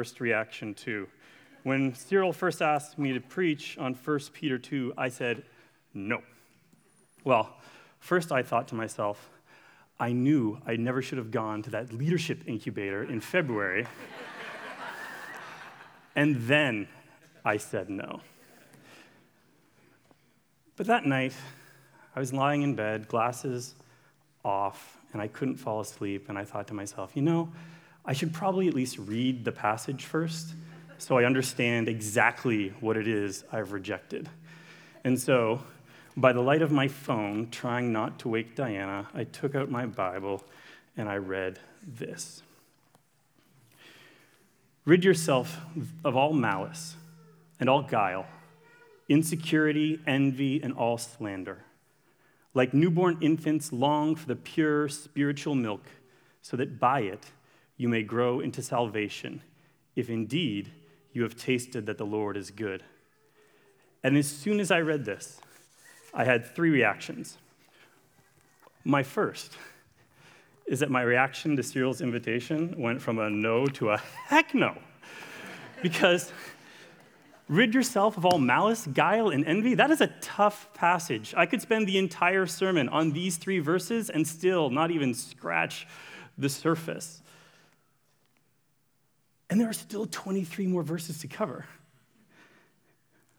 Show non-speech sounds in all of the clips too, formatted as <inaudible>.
first reaction to. When Cyril first asked me to preach on 1 Peter 2, I said, no. Well, first I thought to myself, I knew I never should have gone to that leadership incubator in February. <laughs> and then I said no. But that night, I was lying in bed, glasses off, and I couldn't fall asleep. And I thought to myself, you know, I should probably at least read the passage first so I understand exactly what it is I've rejected. And so, by the light of my phone, trying not to wake Diana, I took out my Bible and I read this Rid yourself of all malice and all guile, insecurity, envy, and all slander. Like newborn infants, long for the pure spiritual milk, so that by it you may grow into salvation, if indeed you have tasted that the Lord is good. And as soon as I read this, I had three reactions. My first is that my reaction to Cyril's invitation went from a no to a heck no. Because rid yourself of all malice, guile, and envy, that is a tough passage. I could spend the entire sermon on these three verses and still not even scratch the surface. And there are still 23 more verses to cover.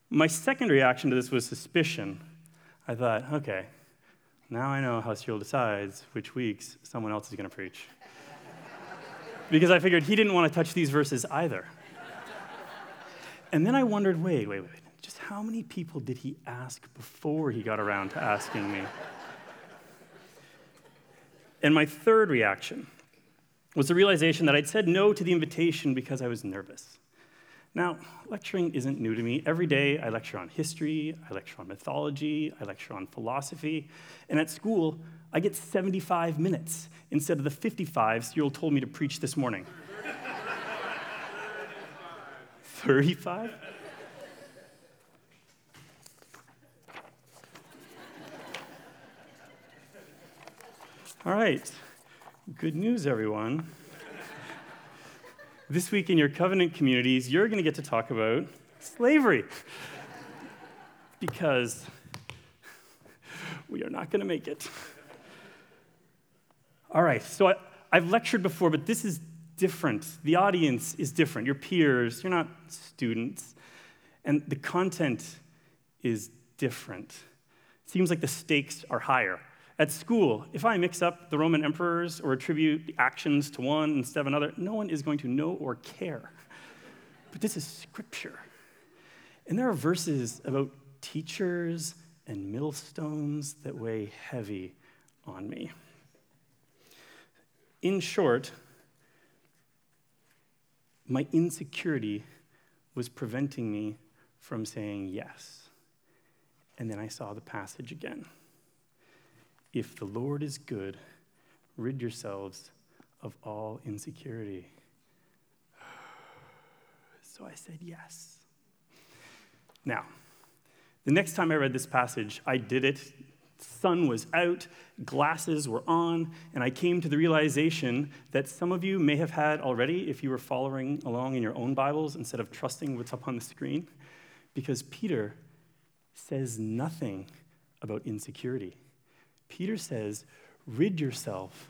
My second reaction to this was suspicion. I thought, okay, now I know how Cyril decides which weeks someone else is going to preach. because I figured he didn't want to touch these verses either. and then I wondered wait, wait, wait, just how many people did he ask before he got around to asking me? and my third reaction was the realization that I'd said no to the invitation because I was nervous. Now, lecturing isn't new to me. Every day I lecture on history, I lecture on mythology, I lecture on philosophy, and at school I get 75 minutes instead of the 55 Cyril told me to preach this morning. <laughs> 35? All right. Good news, everyone. this week in your covenant communities, you're going to get to talk about slavery. because we are not going to make it. All right, so I, I've lectured before, but this is different. The audience is different. Your peers, you're not students. And the content is different. It seems like the stakes are higher. At school, if I mix up the Roman emperors or attribute the actions to one instead of another, no one is going to know or care. But this is scripture. And there are verses about teachers and millstones that weigh heavy on me. In short, my insecurity was preventing me from saying yes. And then I saw the passage again. If the Lord is good, rid yourselves of all insecurity. <sighs> So I said yes. Now, the next time I read this passage, I did it. Sun was out, glasses were on, and I came to the realization that some of you may have had already if you were following along in your own Bibles instead of trusting what's up on the screen, because Peter says nothing about insecurity. Peter says, rid yourself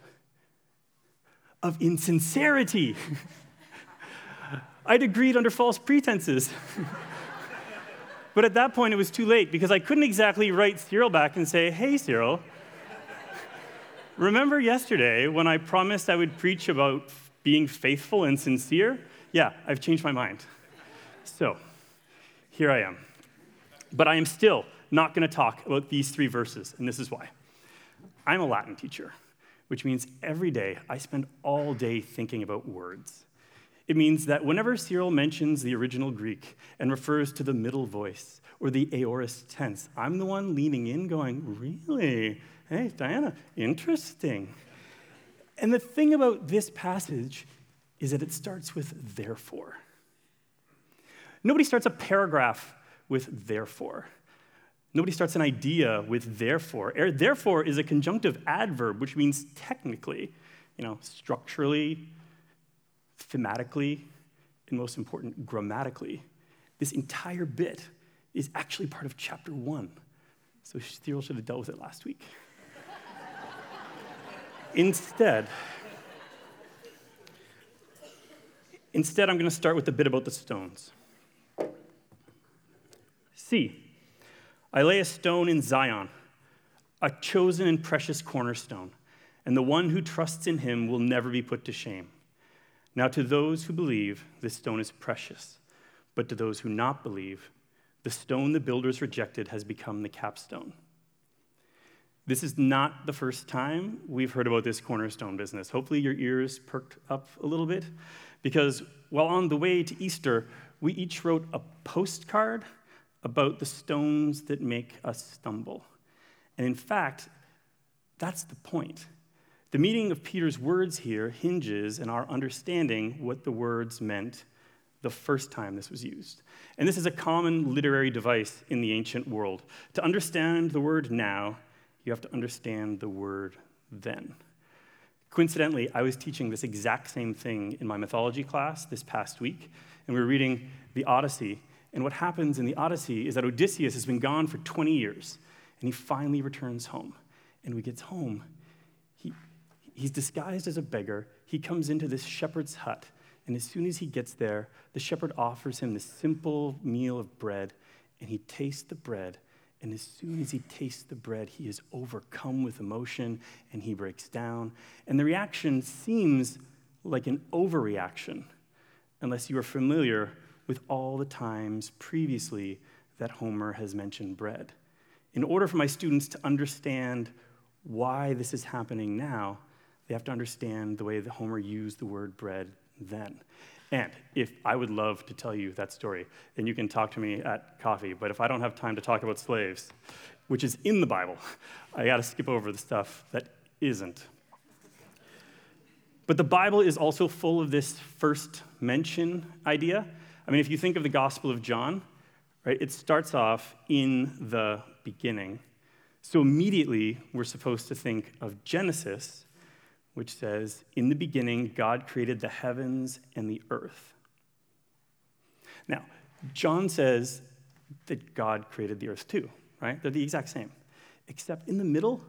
of insincerity. <laughs> I'd agreed under false pretenses. <laughs> but at that point, it was too late because I couldn't exactly write Cyril back and say, hey, Cyril, <laughs> remember yesterday when I promised I would preach about being faithful and sincere? Yeah, I've changed my mind. So, here I am. But I am still not going to talk about these three verses, and this is why. I'm a Latin teacher, which means every day I spend all day thinking about words. It means that whenever Cyril mentions the original Greek and refers to the middle voice or the aorist tense, I'm the one leaning in going, Really? Hey, Diana, interesting. And the thing about this passage is that it starts with therefore. Nobody starts a paragraph with therefore. Nobody starts an idea with therefore. Er, therefore is a conjunctive adverb, which means technically, you know, structurally, thematically, and most important, grammatically, this entire bit is actually part of chapter one. So Cyril should have dealt with it last week. <laughs> instead, instead, I'm going to start with a bit about the stones. See, I lay a stone in Zion, a chosen and precious cornerstone, and the one who trusts in him will never be put to shame. Now, to those who believe, this stone is precious, but to those who not believe, the stone the builders rejected has become the capstone. This is not the first time we've heard about this cornerstone business. Hopefully, your ears perked up a little bit, because while on the way to Easter, we each wrote a postcard about the stones that make us stumble. And in fact, that's the point. The meaning of Peter's words here hinges in our understanding what the words meant the first time this was used. And this is a common literary device in the ancient world. To understand the word now, you have to understand the word then. Coincidentally, I was teaching this exact same thing in my mythology class this past week, and we were reading the Odyssey. And what happens in the Odyssey is that Odysseus has been gone for 20 years, and he finally returns home. And when he gets home, he, he's disguised as a beggar. He comes into this shepherd's hut, and as soon as he gets there, the shepherd offers him this simple meal of bread, and he tastes the bread. And as soon as he tastes the bread, he is overcome with emotion and he breaks down. And the reaction seems like an overreaction, unless you are familiar with all the times previously that Homer has mentioned bread. In order for my students to understand why this is happening now, they have to understand the way that Homer used the word bread then. And if I would love to tell you that story, and you can talk to me at coffee, but if I don't have time to talk about slaves, which is in the Bible, <laughs> I got to skip over the stuff that isn't. But the Bible is also full of this first mention idea I mean, if you think of the Gospel of John, right, it starts off in the beginning. So immediately, we're supposed to think of Genesis, which says, In the beginning, God created the heavens and the earth. Now, John says that God created the earth too, right? They're the exact same. Except in the middle,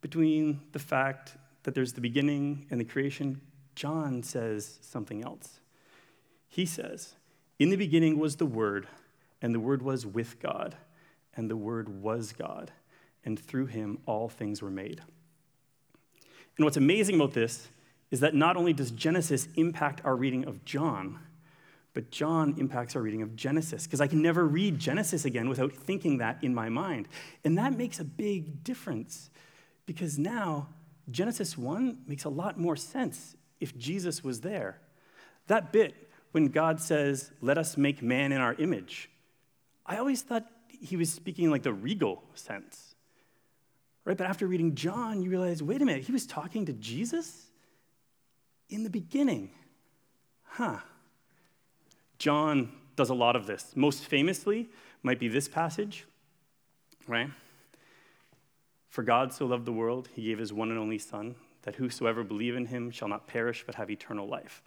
between the fact that there's the beginning and the creation, John says something else. He says, in the beginning was the Word, and the Word was with God, and the Word was God, and through him all things were made. And what's amazing about this is that not only does Genesis impact our reading of John, but John impacts our reading of Genesis, because I can never read Genesis again without thinking that in my mind. And that makes a big difference, because now Genesis 1 makes a lot more sense if Jesus was there. That bit when God says, Let us make man in our image, I always thought he was speaking like the regal sense. Right? But after reading John, you realize wait a minute, he was talking to Jesus in the beginning. Huh. John does a lot of this. Most famously might be this passage, right? For God so loved the world, he gave his one and only Son, that whosoever believe in him shall not perish but have eternal life.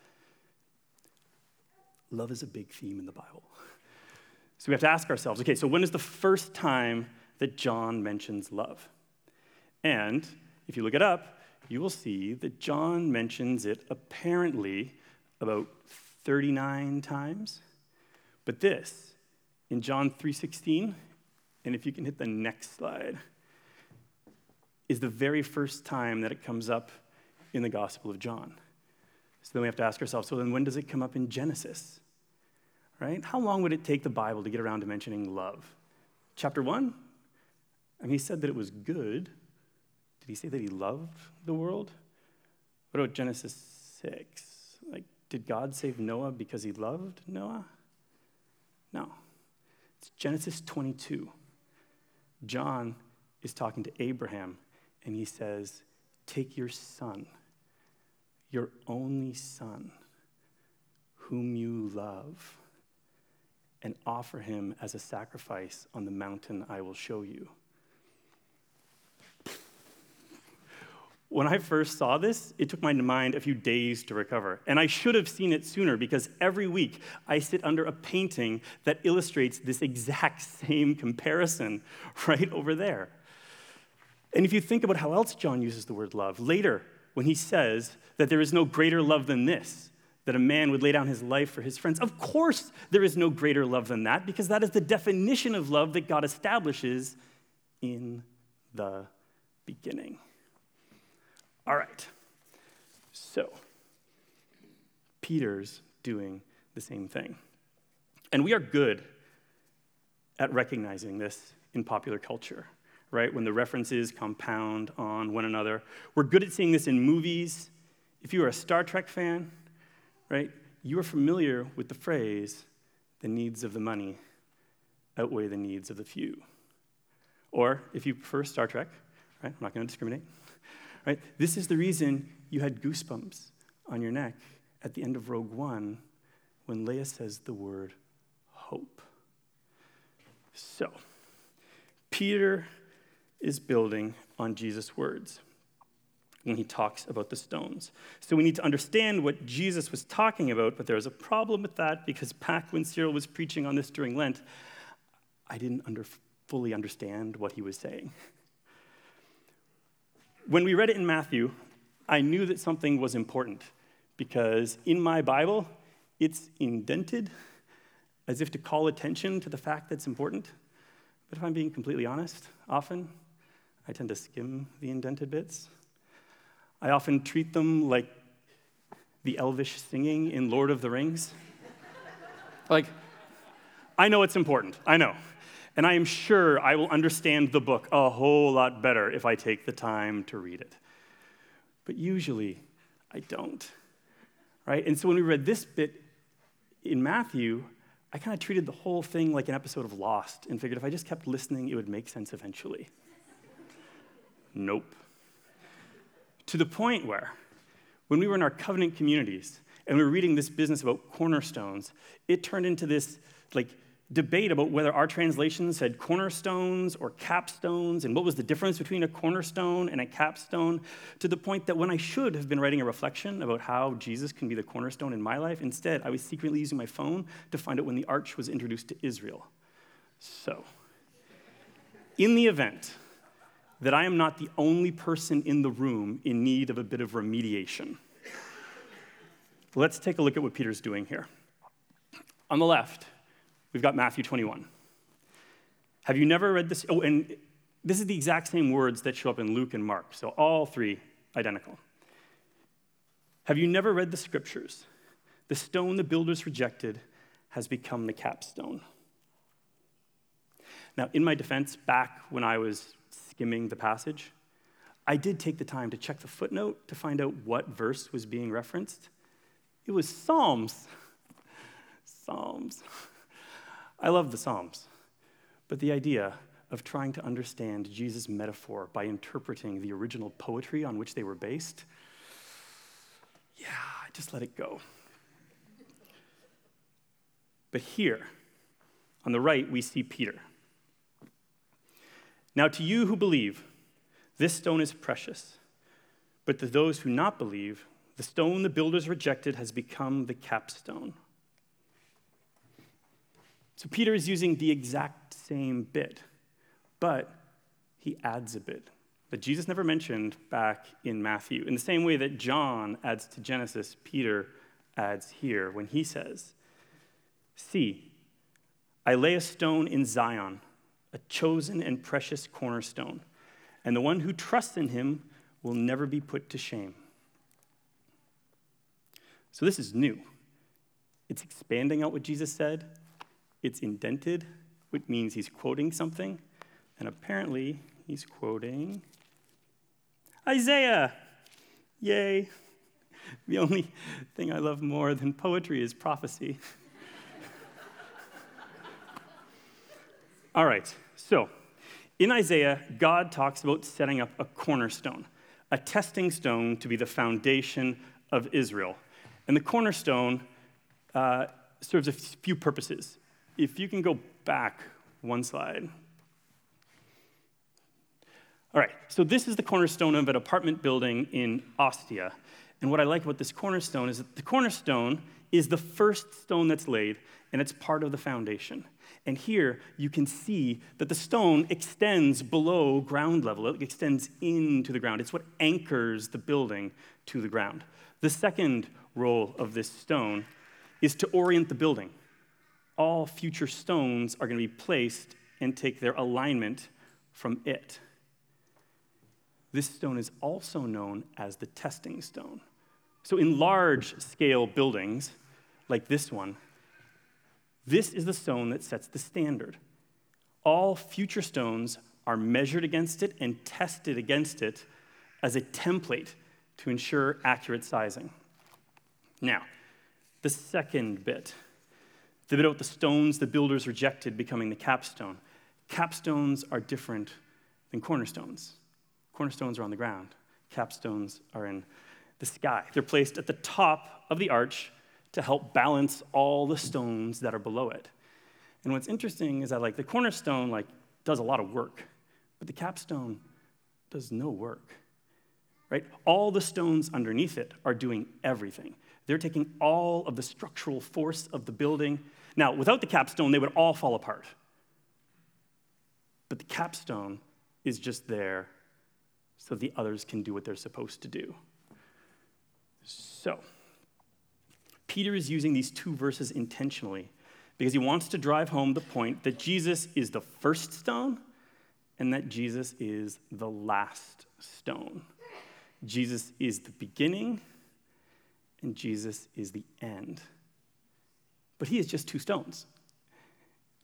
Love is a big theme in the Bible. <laughs> So we have to ask ourselves okay, so when is the first time that John mentions love? And if you look it up, you will see that John mentions it apparently about 39 times. But this, in John 3:16, and if you can hit the next slide, is the very first time that it comes up in the Gospel of John. So then we have to ask ourselves so then when does it come up in Genesis? Right? How long would it take the Bible to get around to mentioning love? Chapter 1? I mean, he said that it was good. Did he say that he loved the world? What about Genesis 6? Like, did God save Noah because he loved Noah? No. It's Genesis 22. John is talking to Abraham, and he says, Take your son your only son, whom you love, and offer him as a sacrifice on the mountain I will show you. When I first saw this, it took my mind a few days to recover. And I should have seen it sooner because every week I sit under a painting that illustrates this exact <laughs> same comparison right over there. And if you think about how else John uses the word love, later when he says that there is no greater love than this, that a man would lay down his life for his friends, of course there is no greater love than that because that is the definition of love that God establishes in the beginning. All right. So, Peter's doing the same thing. And we are good at recognizing this in popular culture, right? When the references compound on one another. We're good at seeing this in movies. If you are a Star Trek fan, right, you are familiar with the phrase, the needs of the money outweigh the needs of the few. Or if you prefer Star Trek, right, I'm not going to discriminate, right, this is the reason you had goosebumps on your neck at the end of Rogue One when Leia says the word hope. So, Peter is building on Jesus' words when he talks about the stones. So we need to understand what Jesus was talking about, but there's a problem with that because back when Cyril was preaching on this during Lent, I didn't under, fully understand what he was saying. When we read it in Matthew, I knew that something was important because in my Bible, it's indented as if to call attention to the fact that's important. But if I'm being completely honest, often I tend to skim the indented bits. I often treat them like the elvish singing in Lord of the Rings. like, I know it's important, I know. And I am sure I will understand the book a whole lot better if I take the time to read it. But usually, I don't. Right? And so when we read this bit in Matthew, I kind of treated the whole thing like an episode of Lost and figured if I just kept listening, it would make sense eventually. Nope. To the point where, when we were in our covenant communities and we were reading this business about cornerstones, it turned into this like debate about whether our translations said cornerstones or capstones and what was the difference between a cornerstone and a capstone to the point that when I should have been writing a reflection about how Jesus can be the cornerstone in my life, instead I was secretly using my phone to find out when the arch was introduced to Israel. So, in the event that I am not the only person in the room in need of a bit of remediation, let's take a look at what Peter's doing here. On the left, we've got Matthew 21. Have you never read this? Oh, and this is the exact same words that show up in Luke and Mark, so all three identical. Have you never read the scriptures? The stone the builders rejected has become the capstone. Now, in my defense, back when I was skimming the passage, I did take the time to check the footnote to find out what verse was being referenced. It was Psalms. <laughs> Psalms. I love the Psalms, but the idea of trying to understand Jesus' metaphor by interpreting the original poetry on which they were based, yeah, I just let it go. But here, on the right, we see Peter. Now, to you who believe, this stone is precious, but to those who not believe, the stone the builders rejected has become the capstone so Peter is using the exact same bit, but he adds a bit that Jesus never mentioned back in Matthew. In the same way that John adds to Genesis, Peter adds here when he says, See, I lay a stone in Zion, a chosen and precious cornerstone, and the one who trusts in him will never be put to shame. So this is new. It's expanding out what Jesus said, it's indented, which means he's quoting something. And apparently, he's quoting Isaiah. Yay. The only thing I love more than poetry is prophecy. <laughs> All right, so in Isaiah, God talks about setting up a cornerstone, a testing stone to be the foundation of Israel. And the cornerstone uh, serves a few purposes if you can go back one slide. All right, so this is the cornerstone of an apartment building in Ostia. And what I like about this cornerstone is that the cornerstone is the first stone that's laid, and it's part of the foundation. And here you can see that the stone extends below ground level, it extends into the ground. It's what anchors the building to the ground. The second role of this stone is to orient the building. All future stones are going to be placed and take their alignment from it. This stone is also known as the testing stone. So, in large scale buildings like this one, this is the stone that sets the standard. All future stones are measured against it and tested against it as a template to ensure accurate sizing. Now, the second bit, the bit about the stones the builders rejected becoming the capstone. Capstones are different than cornerstones. Cornerstones are on the ground, capstones are in the sky. They're placed at the top of the arch to help balance all the stones that are below it. And what's interesting is that like the cornerstone like does a lot of work, but the capstone does no work. Right? All the stones underneath it are doing everything. They're taking all of the structural force of the building. Now, without the capstone, they would all fall apart. But the capstone is just there so the others can do what they're supposed to do. So, Peter is using these two verses intentionally because he wants to drive home the point that Jesus is the first stone and that Jesus is the last stone. Jesus is the beginning and Jesus is the end. But he is just two stones.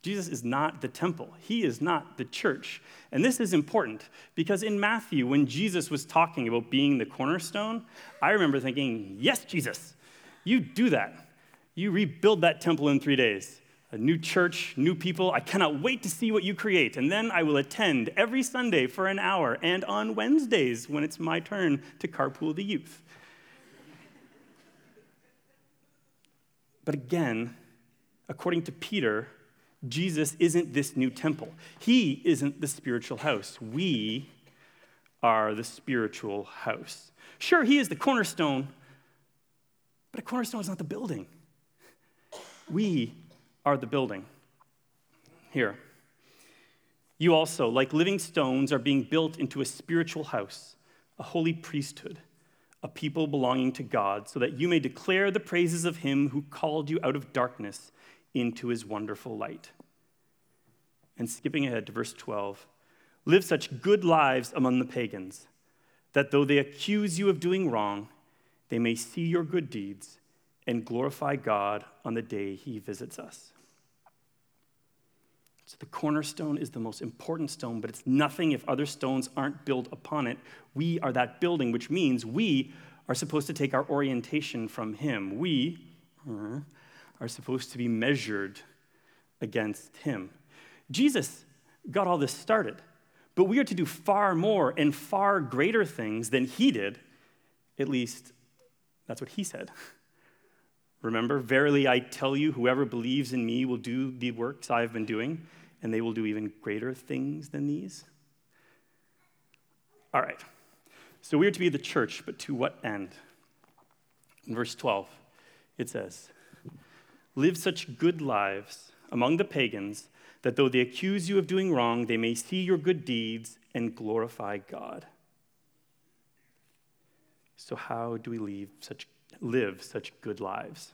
Jesus is not the temple. He is not the church. And this is important because in Matthew, when Jesus was talking about being the cornerstone, I remember thinking, yes, Jesus, you do that. You rebuild that temple in three days. A new church, new people. I cannot wait to see what you create. And then I will attend every Sunday for an hour and on Wednesdays when it's my turn to carpool the youth. But again, according to Peter, Jesus isn't this new temple. He isn't the spiritual house. We are the spiritual house. Sure, he is the cornerstone, but a cornerstone is not the building. We are the building. Here. You also, like living stones, are being built into a spiritual house, a holy priesthood, a people belonging to God, so that you may declare the praises of him who called you out of darkness into his wonderful light. And skipping ahead to verse 12 live such good lives among the pagans, that though they accuse you of doing wrong, they may see your good deeds and glorify God on the day he visits us. So the cornerstone is the most important stone, but it's nothing if other stones aren't built upon it. We are that building, which means we are supposed to take our orientation from him. We uh, are supposed to be measured against Him. Jesus got all this started, but we are to do far more and far greater things than He did. At least, that's what He said. Remember, verily I tell you, whoever believes in me will do the works I have been doing, and they will do even greater things than these. All right. So we are to be the church, but to what end? In verse 12, it says, Live such good lives among the pagans that though they accuse you of doing wrong, they may see your good deeds and glorify God. So, how do we live such, live such good lives?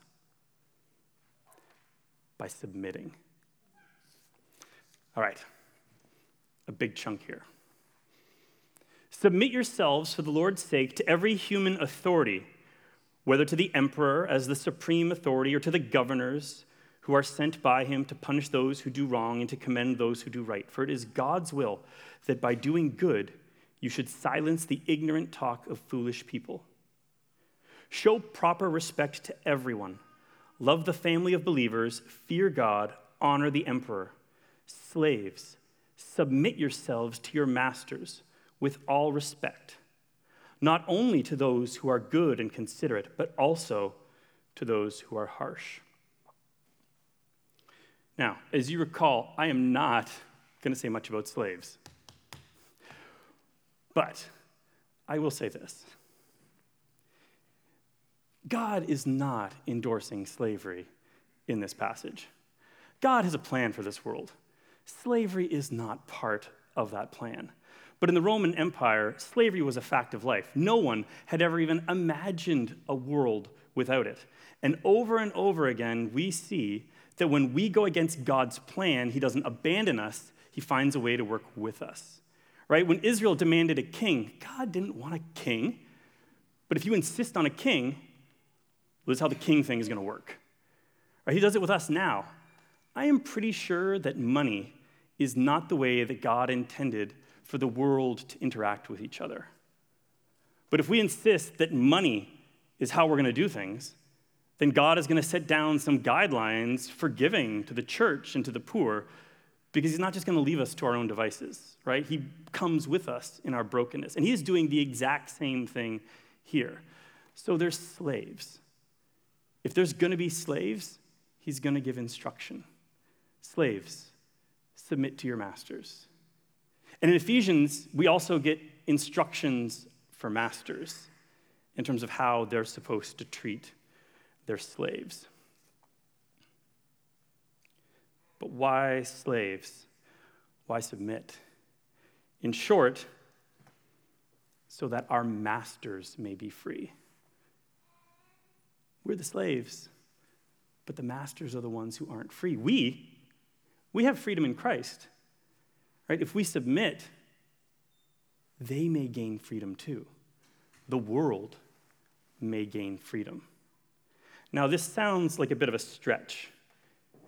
By submitting. All right, a big chunk here. Submit yourselves for the Lord's sake to every human authority whether to the emperor as the supreme authority or to the governors who are sent by him to punish those who do wrong and to commend those who do right. For it is God's will that by doing good, you should silence the ignorant talk of foolish people. Show proper respect to everyone. Love the family of believers, fear God, honor the emperor. Slaves, submit yourselves to your masters with all respect not only to those who are good and considerate, but also to those who are harsh. Now, as you recall, I am not going to say much about slaves. But I will say this God is not endorsing slavery in this passage. God has a plan for this world. Slavery is not part of that plan. But in the Roman Empire, slavery was a fact of life. No one had ever even imagined a world without it. And over and over again, we see that when we go against God's plan, He doesn't abandon us, He finds a way to work with us. Right? When Israel demanded a king, God didn't want a king. But if you insist on a king, well, this is how the king thing is going to work. Right? He does it with us now. I am pretty sure that money is not the way that God intended for the world to interact with each other. But if we insist that money is how we're going to do things, then God is going to set down some guidelines for giving to the church and to the poor because he's not just going to leave us to our own devices, right? He comes with us in our brokenness. And he is doing the exact same thing here. So there's slaves. If there's going to be slaves, he's going to give instruction. Slaves, submit to your masters. And in Ephesians, we also get instructions for masters in terms of how they're supposed to treat their slaves. But why slaves? Why submit? In short, so that our masters may be free. We're the slaves, but the masters are the ones who aren't free. We, we have freedom in Christ. Right? If we submit, they may gain freedom too. The world may gain freedom. Now, this sounds like a bit of a stretch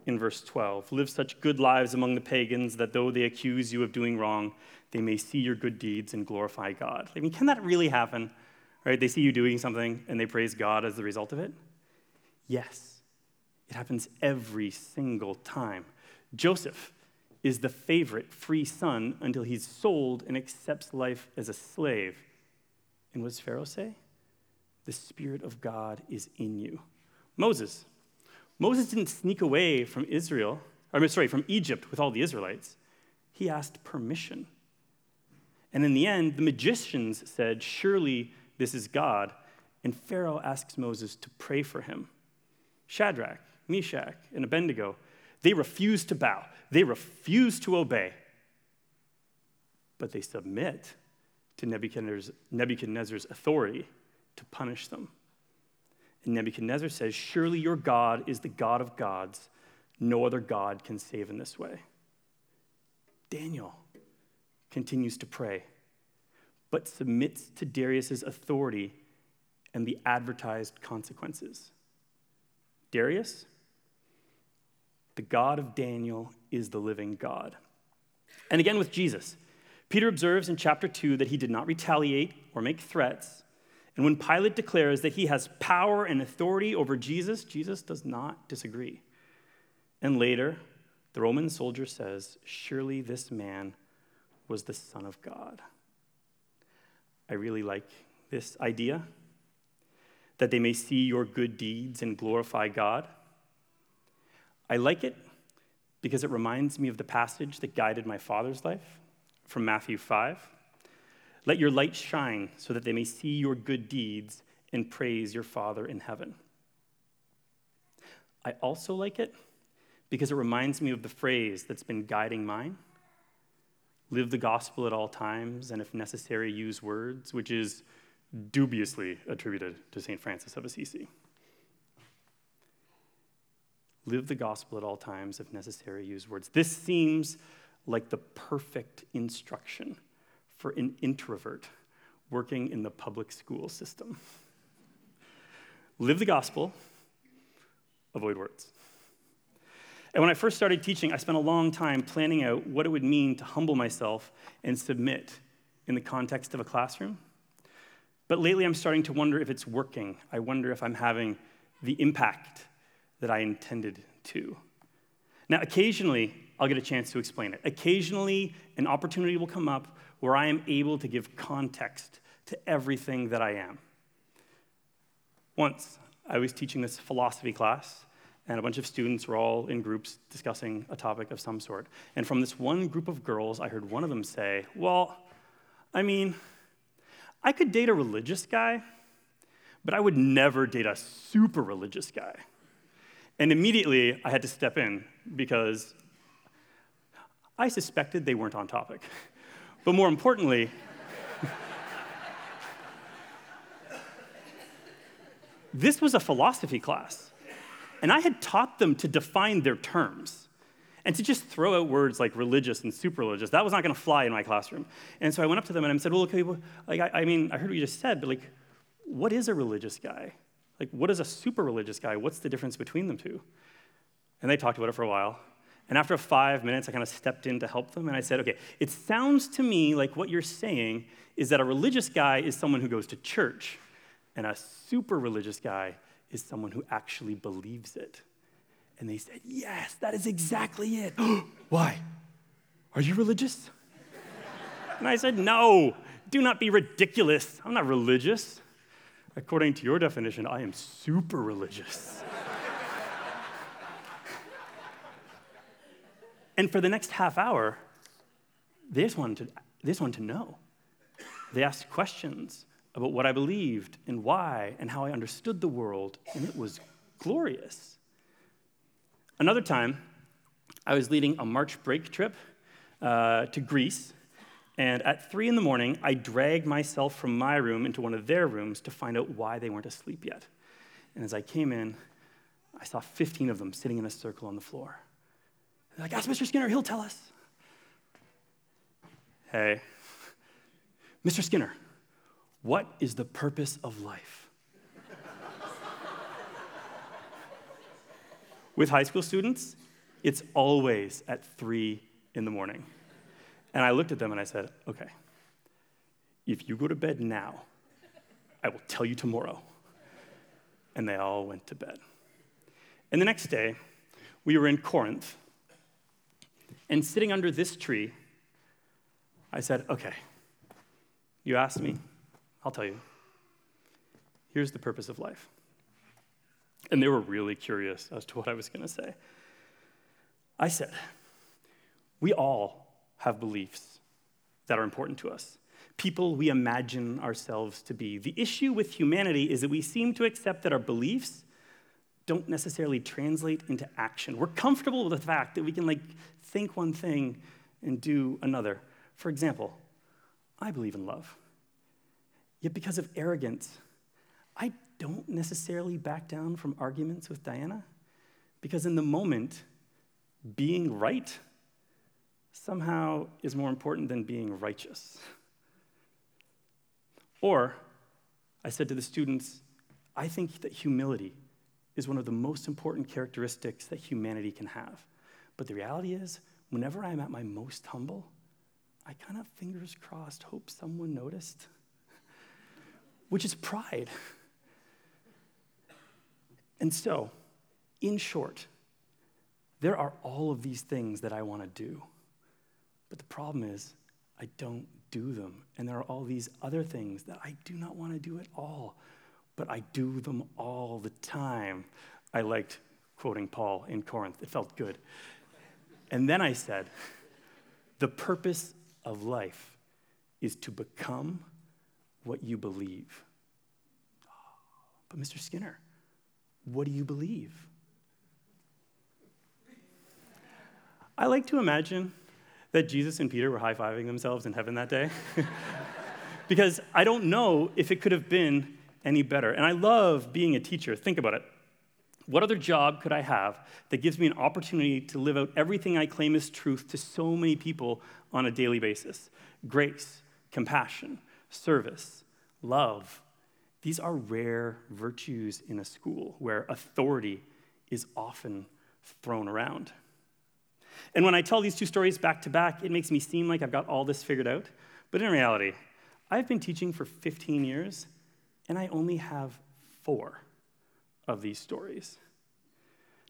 in verse 12. Live such good lives among the pagans that though they accuse you of doing wrong, they may see your good deeds and glorify God. I mean, can that really happen? Right? They see you doing something and they praise God as the result of it? Yes. It happens every single time. Joseph is the favorite free son until he's sold and accepts life as a slave. And what does Pharaoh say? The Spirit of God is in you. Moses. Moses didn't sneak away from Israel, mean, sorry, from Egypt with all the Israelites. He asked permission. And in the end, the magicians said, Surely this is God. And Pharaoh asks Moses to pray for him. Shadrach, Meshach, and Abednego they refuse to bow, they refuse to obey, but they submit to Nebuchadnezzar's, Nebuchadnezzar's authority to punish them. And Nebuchadnezzar says, Surely your God is the God of gods. No other God can save in this way. Daniel continues to pray, but submits to Darius's authority and the advertised consequences. Darius the God of Daniel is the living God. And again with Jesus. Peter observes in chapter 2 that he did not retaliate or make threats. And when Pilate declares that he has power and authority over Jesus, Jesus does not disagree. And later, the Roman soldier says, Surely this man was the Son of God. I really like this idea that they may see your good deeds and glorify God. I like it because it reminds me of the passage that guided my father's life from Matthew 5. Let your light shine so that they may see your good deeds and praise your Father in heaven. I also like it because it reminds me of the phrase that's been guiding mine live the gospel at all times, and if necessary, use words, which is dubiously attributed to St. Francis of Assisi. Live the gospel at all times, if necessary, use words. This seems like the perfect instruction for an introvert working in the public school system. Live the gospel, avoid words. And when I first started teaching, I spent a long time planning out what it would mean to humble myself and submit in the context of a classroom. But lately, I'm starting to wonder if it's working. I wonder if I'm having the impact that I intended to. Now, occasionally, I'll get a chance to explain it. Occasionally, an opportunity will come up where I am able to give context to everything that I am. Once, I was teaching this philosophy class, and a bunch of students were all in groups discussing a topic of some sort. And from this one group of girls, I heard one of them say, Well, I mean, I could date a religious guy, but I would never date a super religious guy. And immediately I had to step in because I suspected they weren't on topic. <laughs> But more importantly, this was a philosophy class, and I had taught them to define their terms. And to just throw out words like religious and super religious, that was not going to fly in my classroom. And so I went up to them and I said, Well, okay, well, like, I, I mean, I heard what you just said, but like, what is a religious guy? Like, what is a super religious guy? What's the difference between them two? And they talked about it for a while. And after five minutes, I kind of stepped in to help them, and I said, okay, it sounds to me like what you're saying is that a religious guy is someone who goes to church, and a super religious guy is someone who actually believes it. And they said, yes, that is exactly it. <gasps> Why? Are you religious? and I said, no, do not be ridiculous. I'm not religious. According to your definition, I am super religious. And for the next half hour, they just wanted to, they just wanted to know. They asked questions about what I believed and why and how I understood the world, and it was glorious. Another time, I was leading a March break trip uh, to Greece, and at three in the morning, I dragged myself from my room into one of their rooms to find out why they weren't asleep yet. And as I came in, I saw 15 of them sitting in a circle on the floor. They're like, ask Mr. Skinner, he'll tell us. Hey, Mr. Skinner, what is the purpose of life? With high school students, it's always at three in the morning. And I looked at them and I said, okay, if you go to bed now, I will tell you tomorrow. And they all went to bed. And the next day, we were in Corinth and sitting under this tree, I said, okay, you asked me, I'll tell you. Here's the purpose of life. And they were really curious as to what I was going to say. I said, we all have beliefs that are important to us, people we imagine ourselves to be. The issue with humanity is that we seem to accept that our beliefs don't necessarily translate into action. We're comfortable with the fact that we can like think one thing and do another. For example, I believe in love. Yet because of arrogance, I don't necessarily back down from arguments with Diana because in the moment, being right somehow is more important than being righteous. Or I said to the students, I think that humility is one of the most important characteristics that humanity can have. But the reality is, whenever I'm at my most humble, I kind of fingers crossed hope someone noticed, which is pride. And so, in short, there are all of these things that I want to do. But the problem is, I don't do them. And there are all these other things that I do not want to do at all but I do them all the time. I liked quoting Paul in Corinth, it felt good. And then I said, the purpose of life is to become what you believe. But, Mr. Skinner, what do you believe? I like to imagine that Jesus and Peter were high fiving themselves in heaven that day. <laughs> because I don't know if it could have been any better. And I love being a teacher. Think about it. What other job could I have that gives me an opportunity to live out everything I claim is truth to so many people on a daily basis? Grace, compassion, service, love. These are rare virtues in a school where authority is often thrown around. And when I tell these two stories back to back, it makes me seem like I've got all this figured out. But in reality, I've been teaching for 15 years, and I only have four of these stories.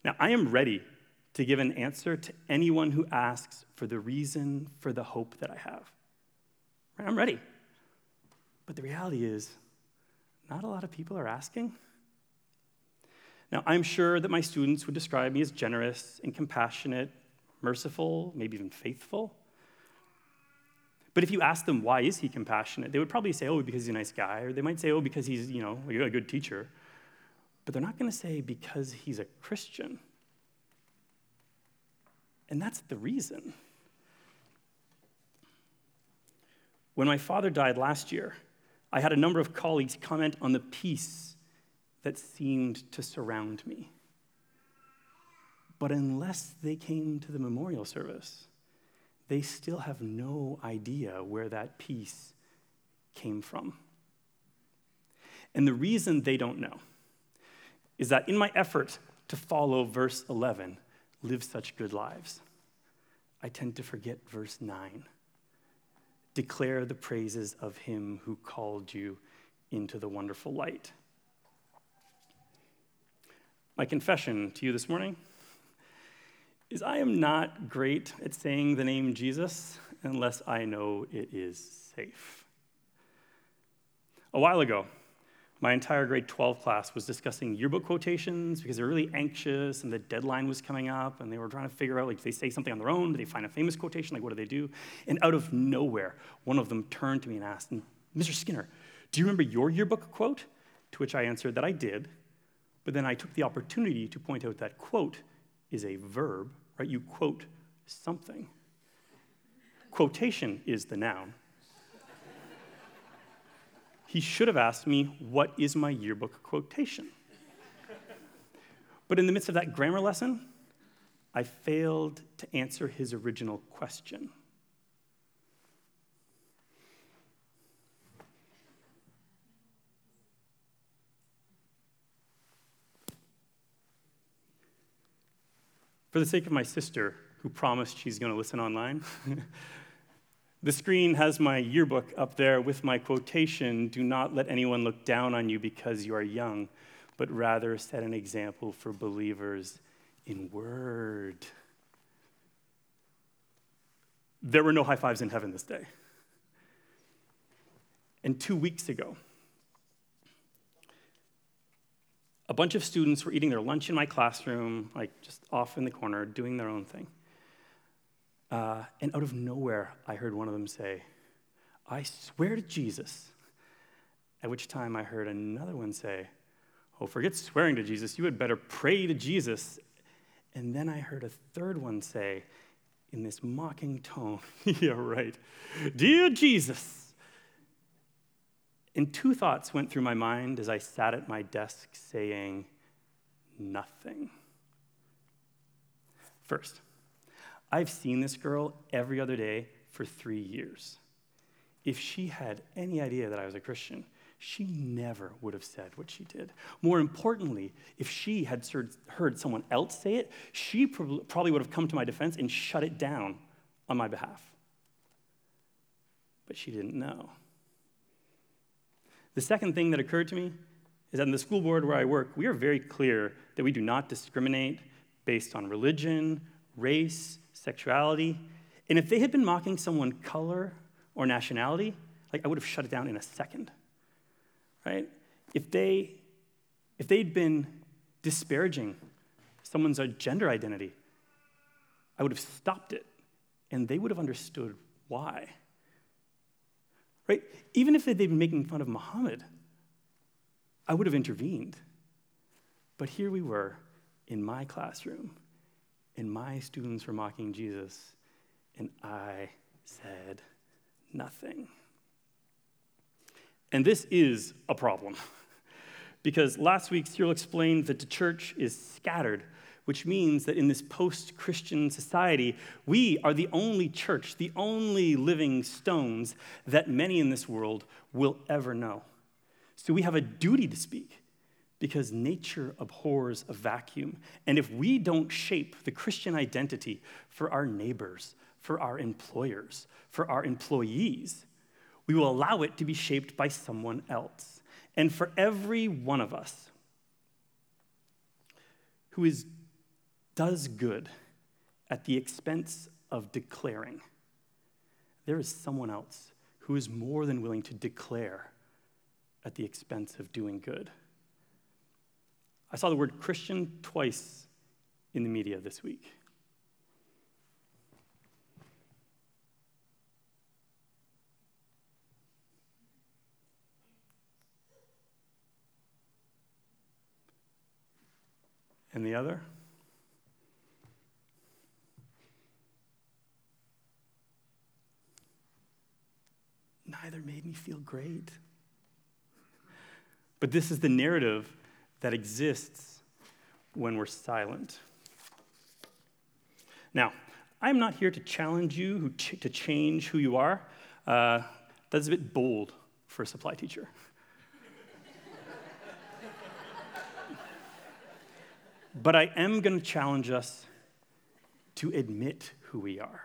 Now, I am ready to give an answer to anyone who asks for the reason for the hope that I have. I'm ready. But the reality is, not a lot of people are asking. Now, I'm sure that my students would describe me as generous and compassionate, merciful, maybe even faithful. But if you ask them, why is he compassionate? They would probably say, oh, because he's a nice guy. Or they might say, oh, because he's, you know, a good teacher. But they're not going to say, because he's a Christian. And that's the reason. When my father died last year, I had a number of colleagues comment on the peace that seemed to surround me. But unless they came to the memorial service, they still have no idea where that peace came from. And the reason they don't know is that in my effort to follow verse 11, live such good lives, I tend to forget verse 9. Declare the praises of him who called you into the wonderful light. My confession to you this morning is I am not great at saying the name Jesus unless I know it is safe. A while ago, my entire grade 12 class was discussing yearbook quotations because they were really anxious and the deadline was coming up and they were trying to figure out like, if they say something on their own, do they find a famous quotation? Like, what do they do? And out of nowhere, one of them turned to me and asked, Mr. Skinner, do you remember your yearbook quote? To which I answered that I did, but then I took the opportunity to point out that quote is a verb, right? You quote something. Quotation is the noun. he should have asked me, What is my yearbook quotation? but in the midst of that grammar lesson, I failed to answer his original question. For the sake of my sister, who promised she's going to listen online, <laughs> the screen has my yearbook up there with my quotation Do not let anyone look down on you because you are young, but rather set an example for believers in word. There were no high fives in heaven this day. And two weeks ago, a bunch of students were eating their lunch in my classroom, like just off in the corner, doing their own thing. Uh, and out of nowhere, I heard one of them say, I swear to Jesus. At which time I heard another one say, Oh, forget swearing to Jesus. You had better pray to Jesus. And then I heard a third one say, in this mocking tone, <laughs> Yeah, right. Dear Jesus, and two thoughts went through my mind as I sat at my desk saying, nothing. First, I've seen this girl every other day for three years. If she had any idea that I was a Christian, she never would have said what she did. More importantly, if she had heard someone else say it, she probably would have come to my defense and shut it down on my behalf. But she didn't know. The second thing that occurred to me is that in the school board where I work, we are very clear that we do not discriminate based on religion, race, sexuality. And if they had been mocking someone color or nationality, like I would have shut it down in a second. Right? If they if they'd been disparaging someone's uh, gender identity, I would have stopped it and they would have understood why. Right? Even if they'd been making fun of Muhammad, I would have intervened. But here we were in my classroom, and my students were mocking Jesus, and I said nothing. And this is a problem. <laughs> because last week, Cyril explained that the church is scattered which means that in this post Christian society, we are the only church, the only living stones that many in this world will ever know. So we have a duty to speak because nature abhors a vacuum. And if we don't shape the Christian identity for our neighbors, for our employers, for our employees, we will allow it to be shaped by someone else. And for every one of us who is does good at the expense of declaring, there is someone else who is more than willing to declare at the expense of doing good. I saw the word Christian twice in the media this week. And the other? Neither made me feel great. But this is the narrative that exists when we're silent. Now, I'm not here to challenge you to change who you are. Uh, that's a bit bold for a supply teacher. <laughs> but I am going to challenge us to admit who we are.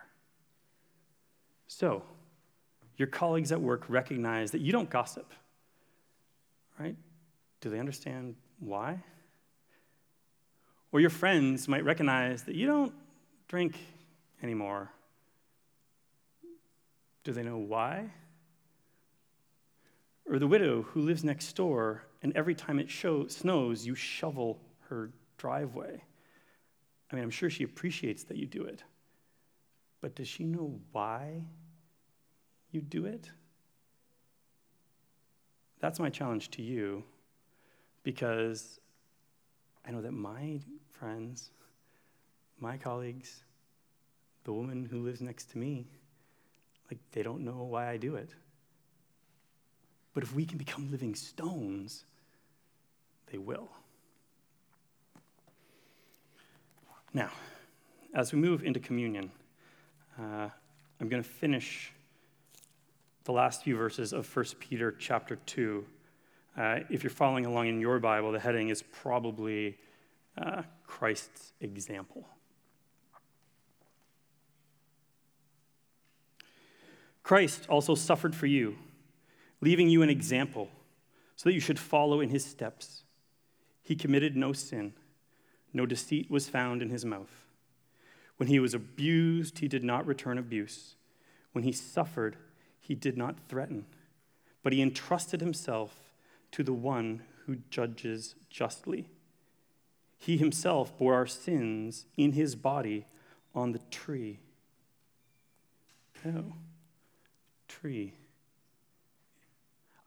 So, your colleagues at work recognize that you don't gossip, right? Do they understand why? Or your friends might recognize that you don't drink anymore. Do they know why? Or the widow who lives next door, and every time it show, snows, you shovel her driveway. I mean, I'm sure she appreciates that you do it. But does she know why you do it? That's my challenge to you because I know that my friends, my colleagues, the woman who lives next to me, like they don't know why I do it. But if we can become living stones, they will. Now, as we move into communion, uh, I'm going to finish the last few verses of 1 Peter chapter 2. Uh, if you're following along in your Bible, the heading is probably uh, Christ's example. Christ also suffered for you, leaving you an example so that you should follow in his steps. He committed no sin, no deceit was found in his mouth. When he was abused, he did not return abuse. When he suffered, he did not threaten, but he entrusted himself to the one who judges justly. He himself bore our sins in his body on the tree. Oh tree.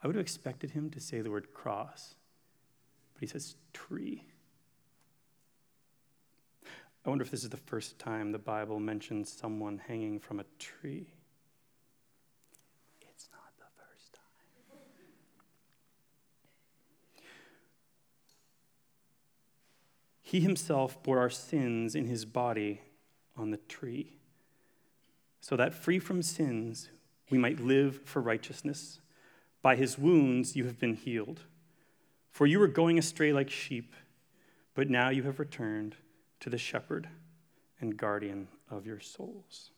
I would have expected him to say the word cross, but he says tree. I wonder if this is the first time the Bible mentions someone hanging from a tree. It's not the first time. He himself bore our sins in his body on the tree, so that free from sins, we might live for righteousness. By his wounds you have been healed. For you were going astray like sheep, but now you have returned to the shepherd and guardian of your souls.